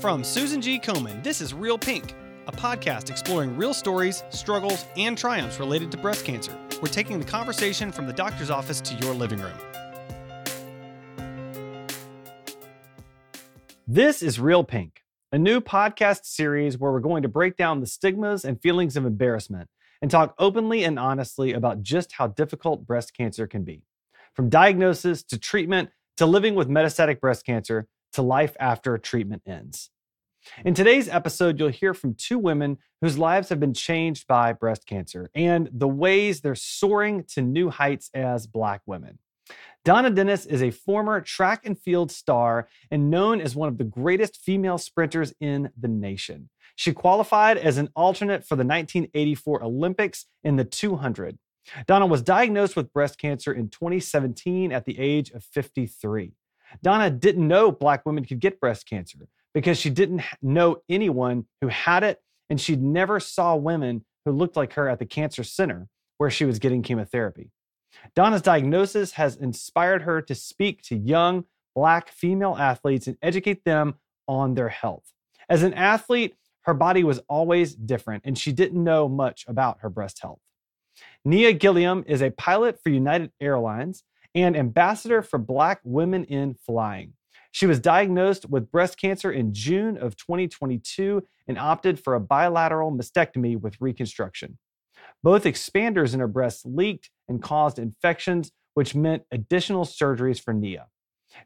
From Susan G. Komen, this is Real Pink, a podcast exploring real stories, struggles, and triumphs related to breast cancer. We're taking the conversation from the doctor's office to your living room. This is Real Pink, a new podcast series where we're going to break down the stigmas and feelings of embarrassment and talk openly and honestly about just how difficult breast cancer can be. From diagnosis to treatment to living with metastatic breast cancer, to life after treatment ends. In today's episode, you'll hear from two women whose lives have been changed by breast cancer and the ways they're soaring to new heights as Black women. Donna Dennis is a former track and field star and known as one of the greatest female sprinters in the nation. She qualified as an alternate for the 1984 Olympics in the 200. Donna was diagnosed with breast cancer in 2017 at the age of 53. Donna didn't know Black women could get breast cancer because she didn't know anyone who had it, and she never saw women who looked like her at the cancer center where she was getting chemotherapy. Donna's diagnosis has inspired her to speak to young Black female athletes and educate them on their health. As an athlete, her body was always different, and she didn't know much about her breast health. Nia Gilliam is a pilot for United Airlines and ambassador for Black women in flying. She was diagnosed with breast cancer in June of 2022 and opted for a bilateral mastectomy with reconstruction. Both expanders in her breasts leaked and caused infections, which meant additional surgeries for Nia.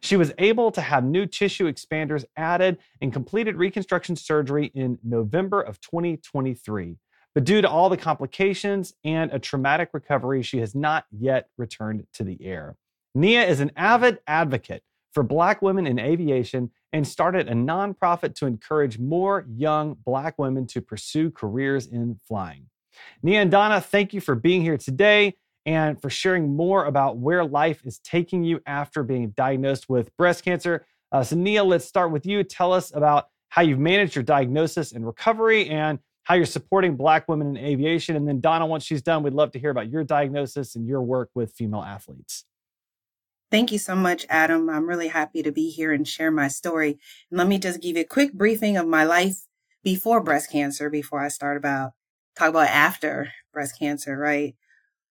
She was able to have new tissue expanders added and completed reconstruction surgery in November of 2023. But due to all the complications and a traumatic recovery, she has not yet returned to the air. Nia is an avid advocate for Black women in aviation and started a nonprofit to encourage more young Black women to pursue careers in flying. Nia and Donna, thank you for being here today and for sharing more about where life is taking you after being diagnosed with breast cancer. Uh, so, Nia, let's start with you. Tell us about how you've managed your diagnosis and recovery and how you're supporting Black women in aviation. And then, Donna, once she's done, we'd love to hear about your diagnosis and your work with female athletes. Thank you so much, Adam. I'm really happy to be here and share my story. And let me just give you a quick briefing of my life before breast cancer, before I start about talk about after breast cancer, right?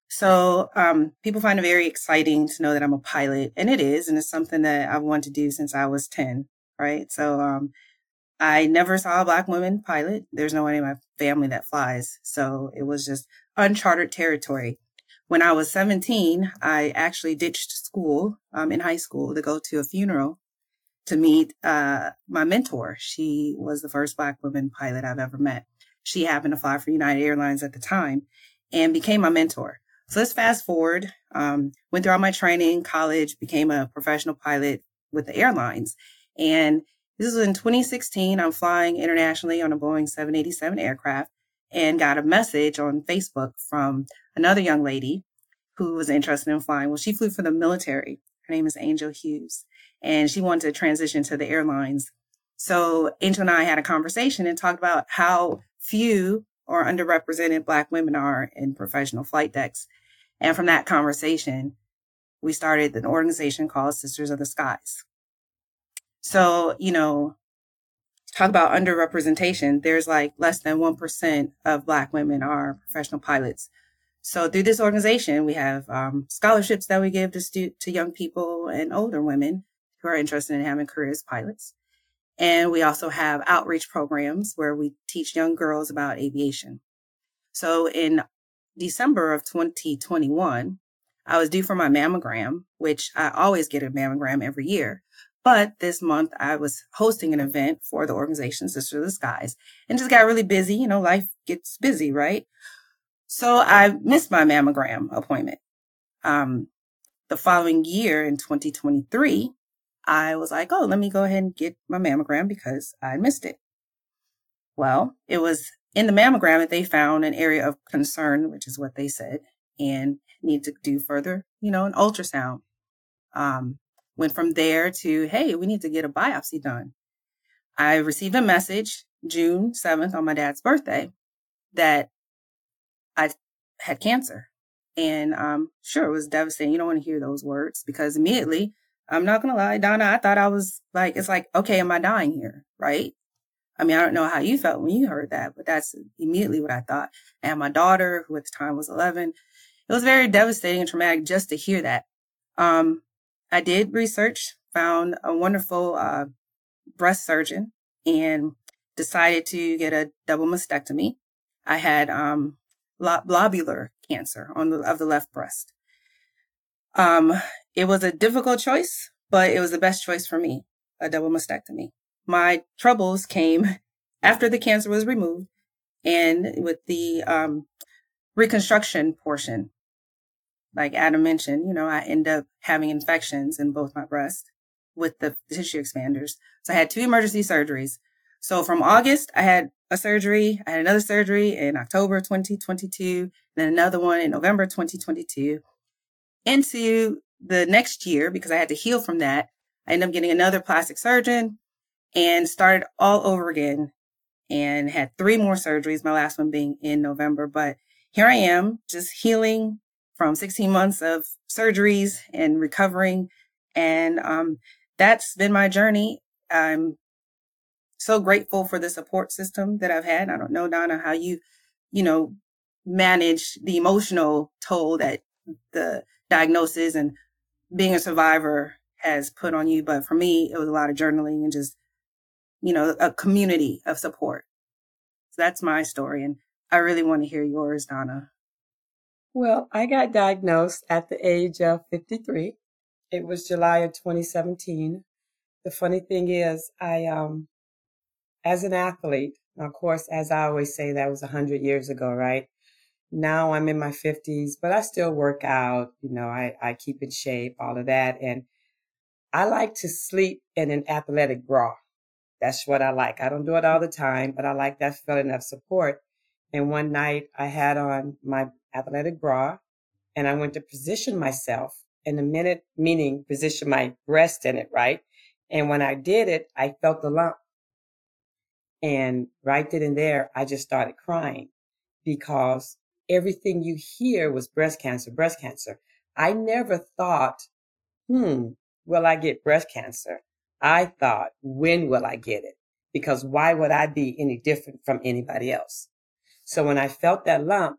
So um, people find it very exciting to know that I'm a pilot, and it is, and it's something that I've wanted to do since I was 10, right? So um, I never saw a black woman pilot. There's no one in my family that flies. So it was just uncharted territory. When I was 17, I actually ditched school um, in high school to go to a funeral to meet uh, my mentor. She was the first black woman pilot I've ever met. She happened to fly for United Airlines at the time and became my mentor. So let's fast forward. Um, went through all my training, college, became a professional pilot with the airlines. And this was in 2016. I'm flying internationally on a Boeing 787 aircraft and got a message on Facebook from another young lady who was interested in flying. Well, she flew for the military. Her name is Angel Hughes, and she wanted to transition to the airlines. So Angel and I had a conversation and talked about how few or underrepresented Black women are in professional flight decks. And from that conversation, we started an organization called Sisters of the Skies. So, you know, talk about underrepresentation. There's like less than 1% of Black women are professional pilots. So through this organization, we have um, scholarships that we give to, stu- to young people and older women who are interested in having careers as pilots. And we also have outreach programs where we teach young girls about aviation. So in December of 2021, I was due for my mammogram, which I always get a mammogram every year. But this month I was hosting an event for the organization Sister of the Skies and just got really busy. You know, life gets busy, right? So I missed my mammogram appointment. Um, the following year in 2023, I was like, oh, let me go ahead and get my mammogram because I missed it. Well, it was in the mammogram that they found an area of concern, which is what they said, and need to do further, you know, an ultrasound. Um, Went from there to, hey, we need to get a biopsy done. I received a message June 7th on my dad's birthday that I had cancer. And um, sure, it was devastating. You don't want to hear those words because immediately, I'm not going to lie, Donna, I thought I was like, it's like, okay, am I dying here? Right. I mean, I don't know how you felt when you heard that, but that's immediately what I thought. And my daughter, who at the time was 11, it was very devastating and traumatic just to hear that. Um, I did research, found a wonderful uh, breast surgeon, and decided to get a double mastectomy. I had um, lobular cancer on the of the left breast. Um, it was a difficult choice, but it was the best choice for me, a double mastectomy. My troubles came after the cancer was removed and with the um, reconstruction portion. Like Adam mentioned, you know, I end up having infections in both my breasts with the tissue expanders. So I had two emergency surgeries. So from August, I had a surgery. I had another surgery in October 2022, then another one in November 2022. Into the next year, because I had to heal from that, I ended up getting another plastic surgeon and started all over again and had three more surgeries, my last one being in November. But here I am, just healing from 16 months of surgeries and recovering. And um, that's been my journey. I'm so grateful for the support system that I've had. I don't know, Donna, how you, you know, manage the emotional toll that the diagnosis and being a survivor has put on you. But for me, it was a lot of journaling and just, you know, a community of support. So that's my story. And I really want to hear yours, Donna. Well, I got diagnosed at the age of 53. It was July of 2017. The funny thing is, I, um, as an athlete, of course, as I always say, that was 100 years ago, right? Now I'm in my 50s, but I still work out. You know, I, I keep in shape, all of that. And I like to sleep in an athletic bra. That's what I like. I don't do it all the time, but I like that feeling of support. And one night I had on my athletic bra and I went to position myself in a minute, meaning position my breast in it, right? And when I did it, I felt the lump. And right then and there, I just started crying because everything you hear was breast cancer, breast cancer. I never thought, hmm, will I get breast cancer? I thought, when will I get it? Because why would I be any different from anybody else? So when I felt that lump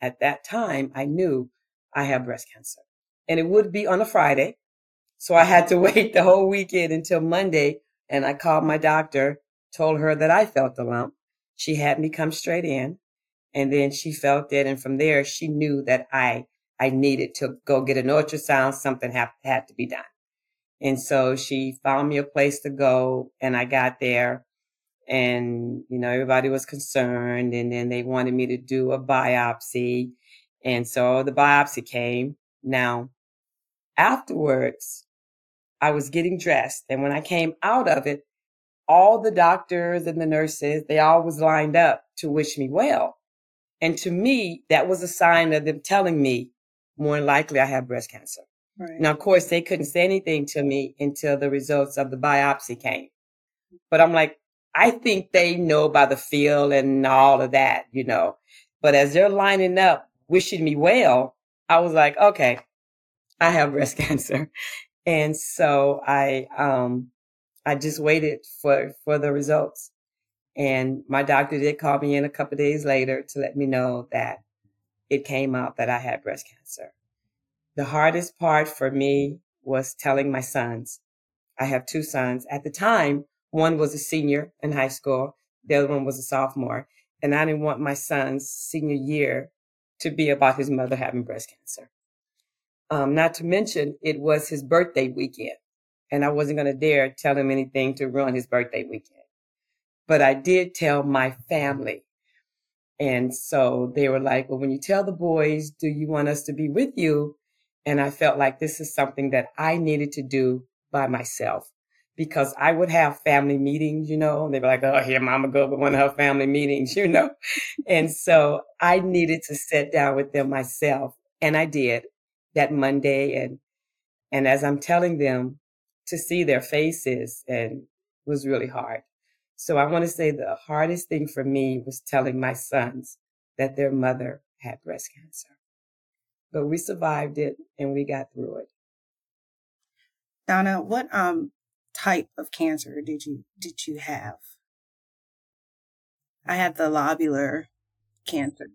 at that time, I knew I have breast cancer and it would be on a Friday. So I had to wait the whole weekend until Monday. And I called my doctor, told her that I felt the lump. She had me come straight in and then she felt it. And from there, she knew that I, I needed to go get an ultrasound. Something have, had to be done. And so she found me a place to go and I got there and, you know, everybody was concerned and then they wanted me to do a biopsy. And so the biopsy came. Now, afterwards, I was getting dressed and when I came out of it, all the doctors and the nurses, they all was lined up to wish me well. And to me, that was a sign of them telling me more likely I have breast cancer. Right. Now, of course, they couldn't say anything to me until the results of the biopsy came. But I'm like, I think they know by the feel and all of that, you know. But as they're lining up, wishing me well, I was like, okay, I have breast cancer. And so I, um, I just waited for, for the results. And my doctor did call me in a couple days later to let me know that it came out that I had breast cancer. The hardest part for me was telling my sons. I have two sons. At the time, one was a senior in high school. The other one was a sophomore. And I didn't want my son's senior year to be about his mother having breast cancer. Um, not to mention it was his birthday weekend and I wasn't going to dare tell him anything to ruin his birthday weekend. But I did tell my family. And so they were like, well, when you tell the boys, do you want us to be with you? And I felt like this is something that I needed to do by myself because I would have family meetings, you know, and they'd be like, oh, here, mama go to one of her family meetings, you know. and so I needed to sit down with them myself. And I did that Monday. And, and as I'm telling them to see their faces and was really hard. So I want to say the hardest thing for me was telling my sons that their mother had breast cancer but we survived it and we got through it. Donna, what um type of cancer did you did you have? I had the lobular cancer.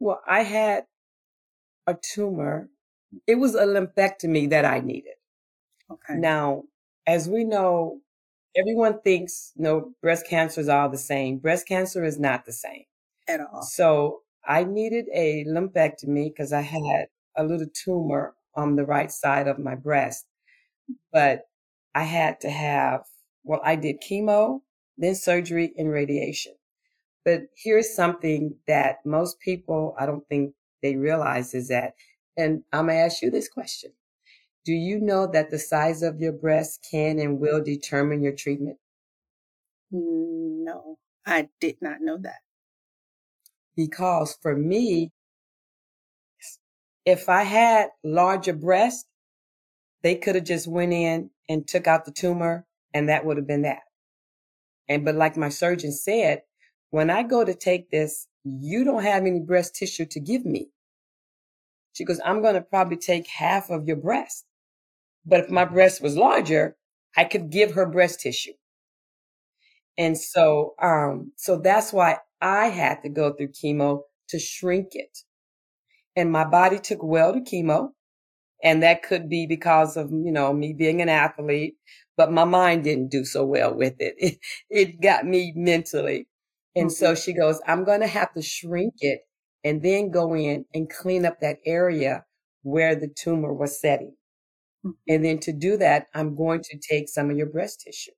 Well, I had a tumor. It was a lumpectomy that I needed. Okay. Now, as we know, everyone thinks you know breast cancer is all the same. Breast cancer is not the same. At all. So I needed a lumpectomy because I had a little tumor on the right side of my breast. But I had to have, well, I did chemo, then surgery and radiation. But here's something that most people, I don't think they realize is that, and I'm going to ask you this question. Do you know that the size of your breast can and will determine your treatment? No, I did not know that. Because for me, if I had larger breasts, they could have just went in and took out the tumor and that would have been that. And, but like my surgeon said, when I go to take this, you don't have any breast tissue to give me. She goes, I'm going to probably take half of your breast. But if my breast was larger, I could give her breast tissue. And so, um, so that's why I had to go through chemo to shrink it. And my body took well to chemo. And that could be because of, you know, me being an athlete, but my mind didn't do so well with it. It, it got me mentally. And mm-hmm. so she goes, I'm going to have to shrink it and then go in and clean up that area where the tumor was setting. Mm-hmm. And then to do that, I'm going to take some of your breast tissue.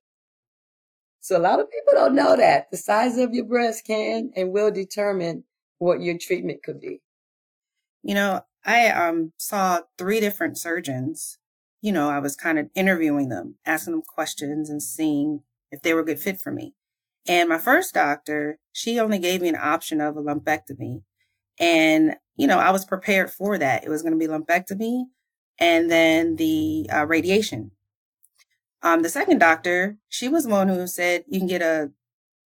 So a lot of people don't know that the size of your breast can and will determine what your treatment could be. You know, I um saw three different surgeons. You know, I was kind of interviewing them, asking them questions and seeing if they were a good fit for me. And my first doctor, she only gave me an option of a lumpectomy. And, you know, I was prepared for that. It was going to be lumpectomy and then the uh, radiation. Um, the second doctor, she was the one who said you can get a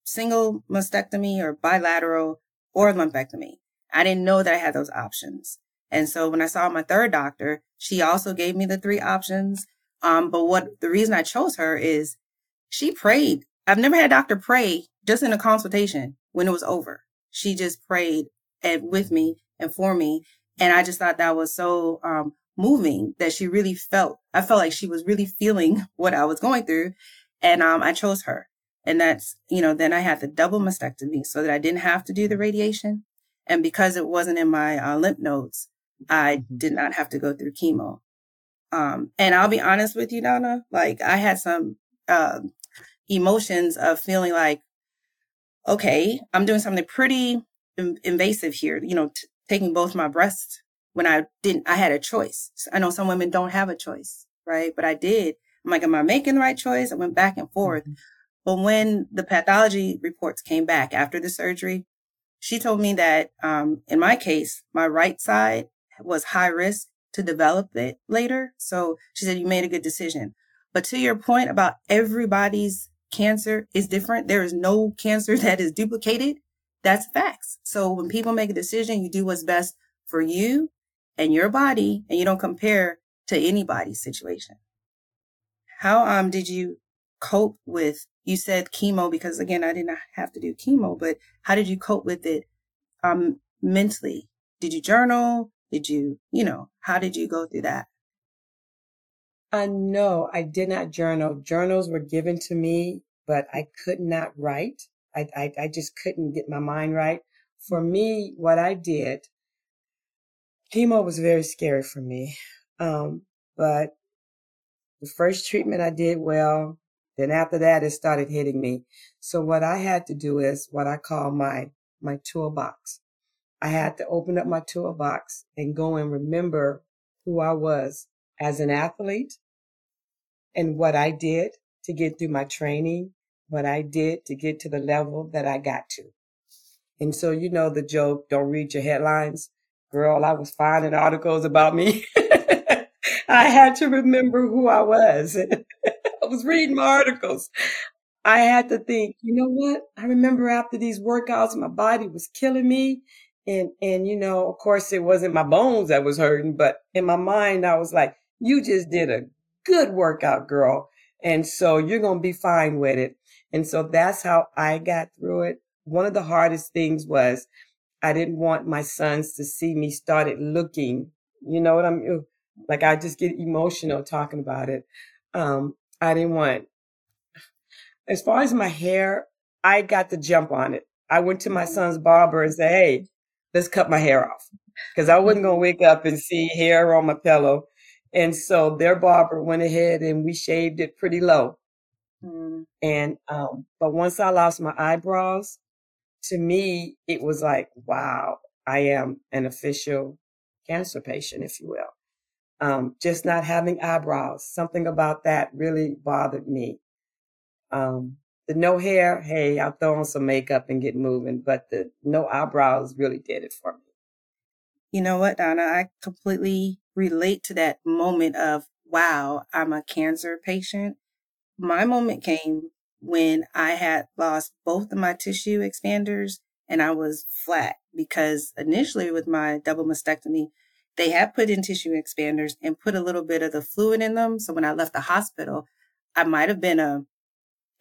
single mastectomy or bilateral or lumpectomy. I didn't know that I had those options. And so when I saw my third doctor, she also gave me the three options. Um, but what the reason I chose her is she prayed. I've never had a doctor pray just in a consultation when it was over. She just prayed and with me and for me. And I just thought that was so um, moving that she really felt. I felt like she was really feeling what I was going through. And um, I chose her. And that's, you know, then I had the double mastectomy so that I didn't have to do the radiation. And because it wasn't in my uh, lymph nodes, I mm-hmm. did not have to go through chemo. Um, and I'll be honest with you, Donna, like I had some uh, emotions of feeling like, okay, I'm doing something pretty invasive here, you know, t- taking both my breasts when I didn't, I had a choice. I know some women don't have a choice, right? But I did. I'm like, am I making the right choice? I went back and forth. Mm-hmm. But when the pathology reports came back after the surgery, she told me that um, in my case, my right side was high risk to develop it later. So she said, you made a good decision. But to your point about everybody's cancer is different, there is no cancer that is duplicated. That's facts. So when people make a decision, you do what's best for you and your body, and you don't compare to anybody's situation. How um did you cope with you said chemo because again I did not have to do chemo, but how did you cope with it um mentally? Did you journal? Did you, you know, how did you go through that? Uh, no, I did not journal. Journals were given to me, but I could not write. I, I, I just couldn't get my mind right. For me, what I did, chemo was very scary for me. Um, but the first treatment I did well. Then after that, it started hitting me. So what I had to do is what I call my, my toolbox. I had to open up my toolbox and go and remember who I was as an athlete and what I did to get through my training, what I did to get to the level that I got to. And so, you know, the joke, don't read your headlines. Girl, I was finding articles about me. I had to remember who I was. I was reading my articles. I had to think, you know what? I remember after these workouts, my body was killing me and, and, you know, of course it wasn't my bones that was hurting, but in my mind, I was like, you just did a good workout, girl. And so you're going to be fine with it. And so that's how I got through it. One of the hardest things was I didn't want my sons to see me started looking, you know what I'm like I just get emotional talking about it. Um, I didn't want as far as my hair, I got the jump on it. I went to my son's barber and said, Hey, let's cut my hair off. Cause I wasn't gonna wake up and see hair on my pillow. And so their barber went ahead and we shaved it pretty low. Mm. And um, but once I lost my eyebrows, to me it was like, wow, I am an official cancer patient, if you will. Um, just not having eyebrows, something about that really bothered me. Um, the no hair, hey, I'll throw on some makeup and get moving, but the no eyebrows really did it for me. You know what, Donna? I completely relate to that moment of, wow, I'm a cancer patient. My moment came when I had lost both of my tissue expanders and I was flat because initially with my double mastectomy, they had put in tissue expanders and put a little bit of the fluid in them. So when I left the hospital, I might have been a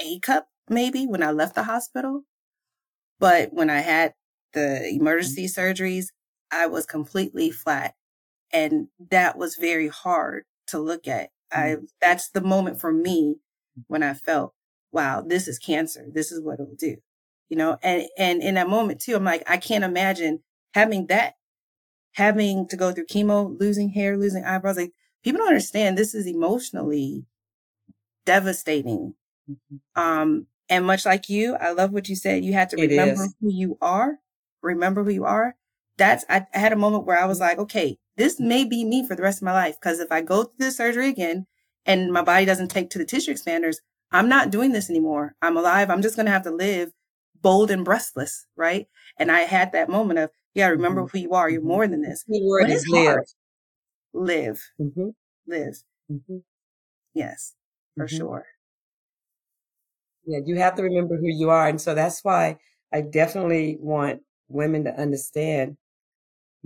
A cup maybe when I left the hospital. But when I had the emergency mm-hmm. surgeries, I was completely flat. And that was very hard to look at. I, mm-hmm. that's the moment for me when I felt, wow, this is cancer. This is what it will do. You know, and, and in that moment too, I'm like, I can't imagine having that, having to go through chemo, losing hair, losing eyebrows. Like people don't understand this is emotionally devastating. Mm-hmm. Um, and much like you, I love what you said. You had to remember who you are. Remember who you are. That's, I, I had a moment where I was like, okay, this may be me for the rest of my life. Cause if I go through the surgery again and my body doesn't take to the tissue expanders, I'm not doing this anymore. I'm alive. I'm just going to have to live bold and breathless. Right. And I had that moment of, yeah, remember mm-hmm. who you are. You're mm-hmm. more than this. The word is live. Live. Mm-hmm. Live. Mm-hmm. Yes, for mm-hmm. sure. Yeah, you have to remember who you are. And so that's why I definitely want women to understand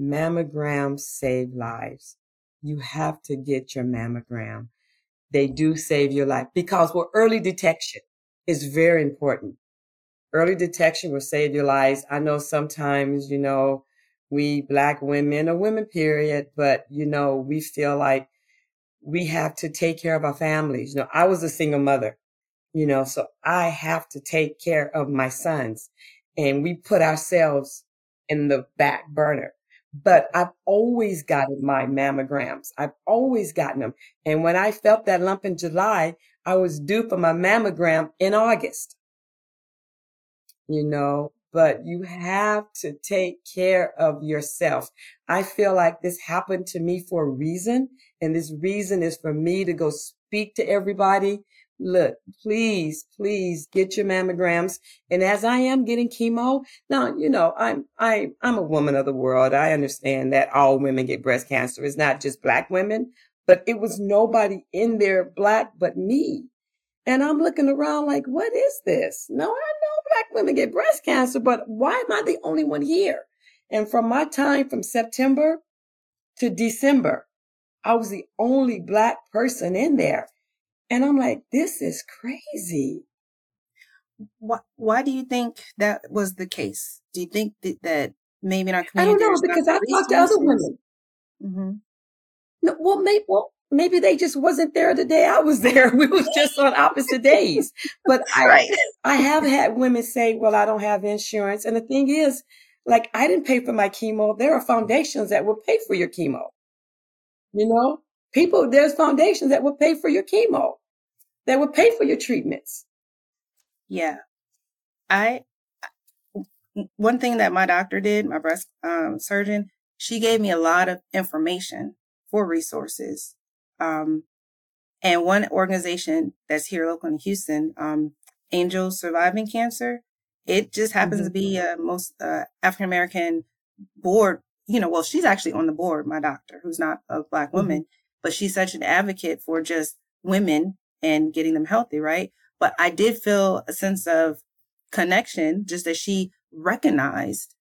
mammograms save lives. You have to get your mammogram. They do save your life because well, early detection is very important. Early detection will save your lives. I know sometimes, you know, we black women or women period, but you know, we feel like we have to take care of our families. You know, I was a single mother you know, so I have to take care of my sons and we put ourselves in the back burner. But I've always gotten my mammograms. I've always gotten them. And when I felt that lump in July, I was due for my mammogram in August. You know, but you have to take care of yourself. I feel like this happened to me for a reason. And this reason is for me to go speak to everybody look, please, please get your mammograms. And as I am getting chemo, now, you know, I'm, I, I'm a woman of the world. I understand that all women get breast cancer. It's not just black women, but it was nobody in there black but me. And I'm looking around like, what is this? No, I know black women get breast cancer, but why am I the only one here? And from my time from September to December, I was the only black person in there. And I'm like, this is crazy. Why, why do you think that was the case? Do you think that, that maybe not? I don't know because I've talked to other women. Mm-hmm. No, well, maybe, well, maybe they just wasn't there the day I was there. We was just on opposite days. But I, right. I have had women say, well, I don't have insurance. And the thing is, like, I didn't pay for my chemo. There are foundations that will pay for your chemo. You know, people, there's foundations that will pay for your chemo that would pay for your treatments. Yeah. I, one thing that my doctor did, my breast um, surgeon, she gave me a lot of information for resources. Um, and one organization that's here local in Houston, um, Angels Surviving Cancer, it just happens mm-hmm. to be a most uh, African American board. You know, well, she's actually on the board, my doctor, who's not a black mm-hmm. woman, mm-hmm. but she's such an advocate for just women and getting them healthy, right? But I did feel a sense of connection, just that she recognized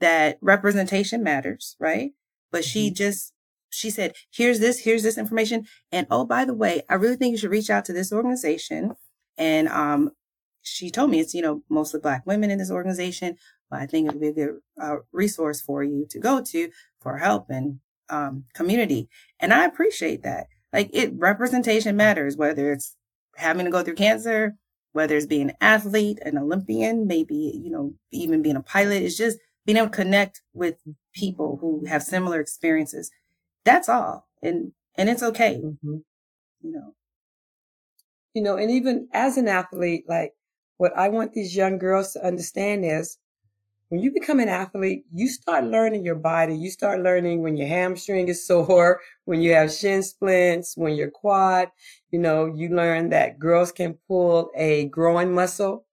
that representation matters, right? But she mm-hmm. just she said, here's this, here's this information. And oh, by the way, I really think you should reach out to this organization. And um, she told me it's, you know, mostly black women in this organization, but I think it would be a good uh, resource for you to go to for help and um, community. And I appreciate that. Like it representation matters, whether it's having to go through cancer, whether it's being an athlete, an Olympian, maybe, you know, even being a pilot, it's just being able to connect with people who have similar experiences. That's all. And and it's okay. Mm-hmm. You know. You know, and even as an athlete, like what I want these young girls to understand is when you become an athlete, you start learning your body. You start learning when your hamstring is sore, when you have shin splints, when your quad, you know, you learn that girls can pull a groin muscle.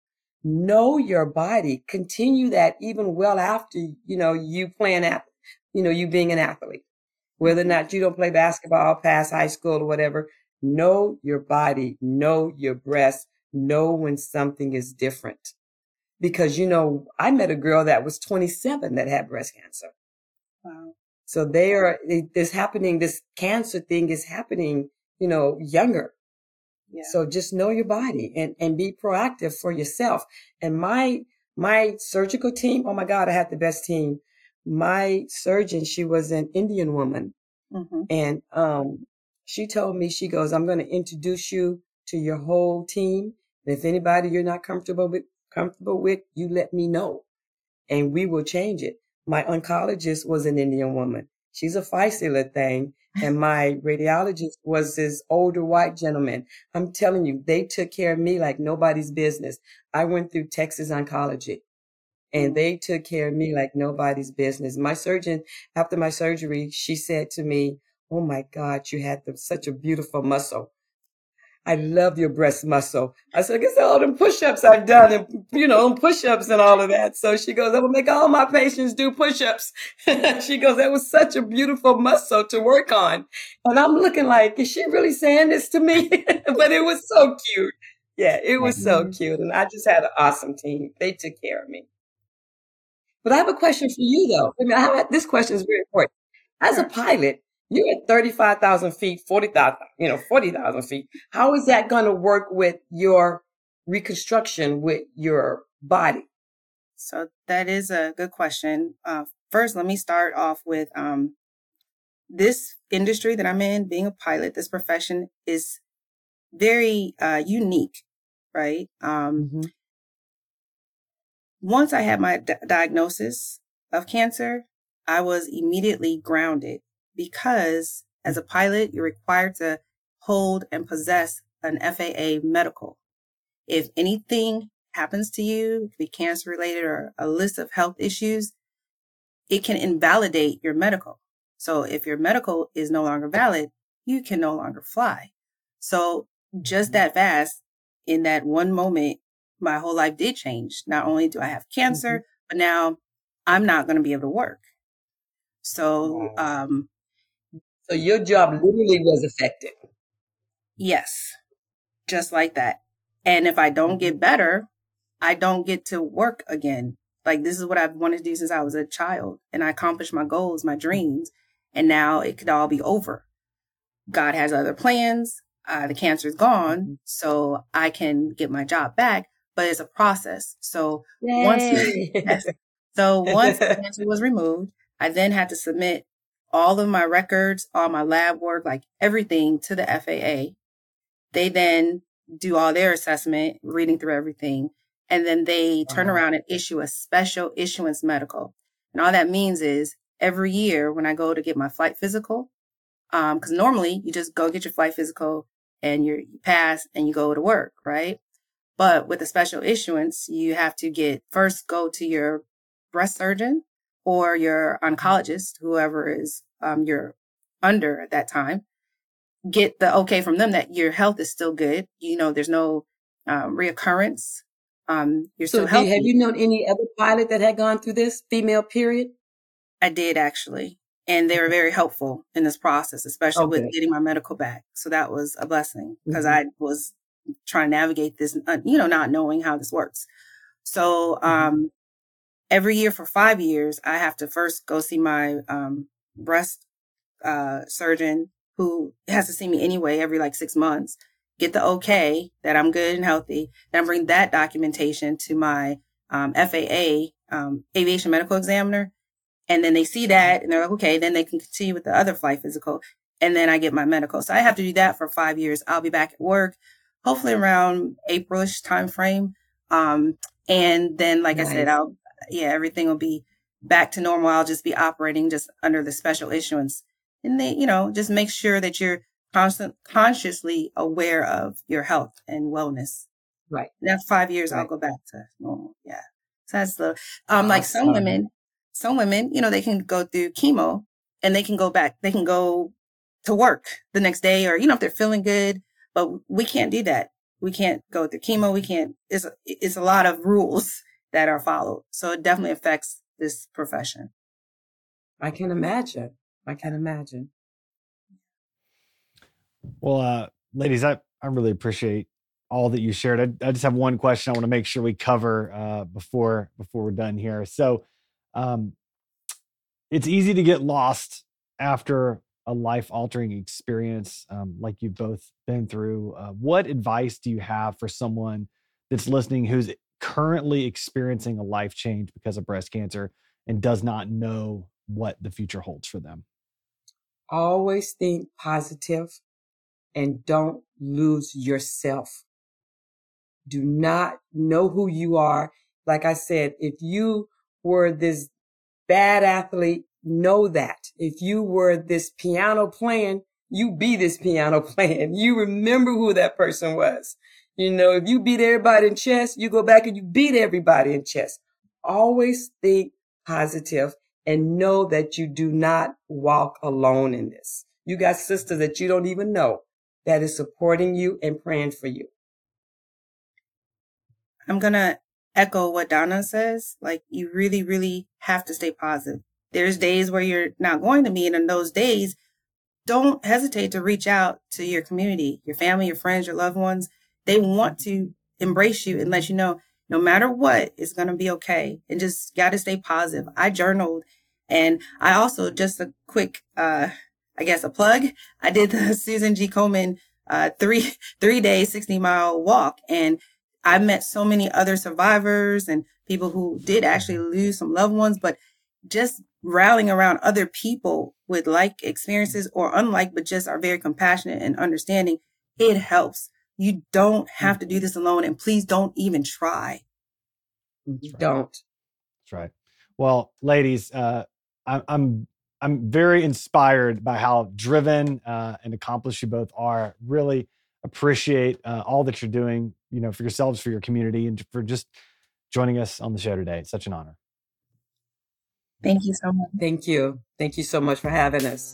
Know your body. Continue that even well after, you know, you playing at, you know, you being an athlete. Whether or mm-hmm. not you don't play basketball past high school or whatever, know your body, know your breasts, know when something is different because you know I met a girl that was 27 that had breast cancer. Wow. So they are this happening. This cancer thing is happening. You know, younger. Yeah. So just know your body and and be proactive for yourself. And my my surgical team. Oh my God, I had the best team. My surgeon, she was an Indian woman, mm-hmm. and um, she told me she goes, "I'm going to introduce you to your whole team. And if anybody you're not comfortable with, comfortable with, you let me know and we will change it. My oncologist was an Indian woman. She's a feisty little thing. And my radiologist was this older white gentleman. I'm telling you, they took care of me like nobody's business. I went through Texas oncology and mm-hmm. they took care of me like nobody's business. My surgeon, after my surgery, she said to me, Oh my God, you had the, such a beautiful muscle. I love your breast muscle. I said, I guess all them push-ups I've done and, you know, push-ups and all of that. So she goes, I will make all my patients do push-ups. she goes, that was such a beautiful muscle to work on. And I'm looking like, is she really saying this to me? but it was so cute. Yeah, it was so mm-hmm. cute. And I just had an awesome team. They took care of me. But I have a question for you though. I mean, I have, this question is very important. As a pilot, you're at 35,000 feet, 40,000, you know, 40,000 feet. How is that going to work with your reconstruction with your body? So that is a good question. Uh, first, let me start off with um, this industry that I'm in, being a pilot, this profession is very uh, unique, right? Um, mm-hmm. Once I had my d- diagnosis of cancer, I was immediately grounded because as a pilot, you're required to hold and possess an FAA medical. If anything happens to you, be cancer related or a list of health issues, it can invalidate your medical. So if your medical is no longer valid, you can no longer fly. So just that fast in that one moment, my whole life did change. Not only do I have cancer, mm-hmm. but now I'm not going to be able to work. So, um, so your job literally was affected. Yes, just like that. And if I don't get better, I don't get to work again. Like this is what I've wanted to do since I was a child and I accomplished my goals, my dreams, and now it could all be over. God has other plans. Uh, the cancer is gone, mm-hmm. so I can get my job back, but it's a process. So Yay. once, yes, so once the cancer was removed, I then had to submit all of my records, all my lab work, like everything to the FAA. They then do all their assessment, reading through everything, and then they turn uh-huh. around and issue a special issuance medical. And all that means is every year when I go to get my flight physical, because um, normally you just go get your flight physical and you pass and you go to work, right? But with a special issuance, you have to get first go to your breast surgeon or your oncologist, whoever is um, you're under at that time, get the okay from them that your health is still good. You know, there's no um, reoccurrence. Um, you're so still healthy. Have you known any other pilot that had gone through this female period? I did actually. And they were very helpful in this process, especially okay. with getting my medical back. So that was a blessing because mm-hmm. I was trying to navigate this, uh, you know, not knowing how this works. So, mm-hmm. um, every year for five years, I have to first go see my um, breast uh, surgeon who has to see me anyway every like six months, get the okay that I'm good and healthy. Then bring that documentation to my um, FAA, um, aviation medical examiner. And then they see that and they're like, okay, then they can continue with the other flight physical. And then I get my medical. So I have to do that for five years. I'll be back at work, hopefully around Aprilish time frame. Um, and then, like nice. I said, I'll, yeah, everything will be back to normal. I'll just be operating just under the special issuance. And they, you know, just make sure that you're constant, consciously aware of your health and wellness. Right. That five years, right. I'll go back to normal. Yeah. So that's the, um, like some women, some women, you know, they can go through chemo and they can go back, they can go to work the next day or, you know, if they're feeling good, but we can't do that. We can't go through chemo. We can't, it's, it's a lot of rules that are followed. So it definitely affects this profession. I can imagine. I can imagine. Well, uh, ladies, I, I really appreciate all that you shared. I, I just have one question I want to make sure we cover uh, before before we're done here. So, um, it's easy to get lost after a life altering experience um, like you've both been through. Uh, what advice do you have for someone that's listening who's currently experiencing a life change because of breast cancer and does not know what the future holds for them? Always think positive and don't lose yourself. Do not know who you are. Like I said, if you were this bad athlete, know that. If you were this piano playing, you be this piano playing. You remember who that person was. You know, if you beat everybody in chess, you go back and you beat everybody in chess. Always think positive and know that you do not walk alone in this. You got sisters that you don't even know that is supporting you and praying for you. I'm going to echo what Donna says. Like, you really, really have to stay positive. There's days where you're not going to meet, and those days, don't hesitate to reach out to your community, your family, your friends, your loved ones they want to embrace you and let you know no matter what, it's going to be okay. And just got to stay positive. I journaled and I also just a quick, uh, I guess a plug. I did the Susan G. Komen, uh, three, three day, 60 mile walk. And I met so many other survivors and people who did actually lose some loved ones, but just rallying around other people with like experiences or unlike, but just are very compassionate and understanding. It helps. You don't have to do this alone, and please don't even try. Right. Don't. That's right. Well, ladies, uh, I, I'm I'm very inspired by how driven uh, and accomplished you both are. Really appreciate uh, all that you're doing, you know, for yourselves, for your community, and for just joining us on the show today. It's such an honor. Thank you so much. Thank you. Thank you so much for having us.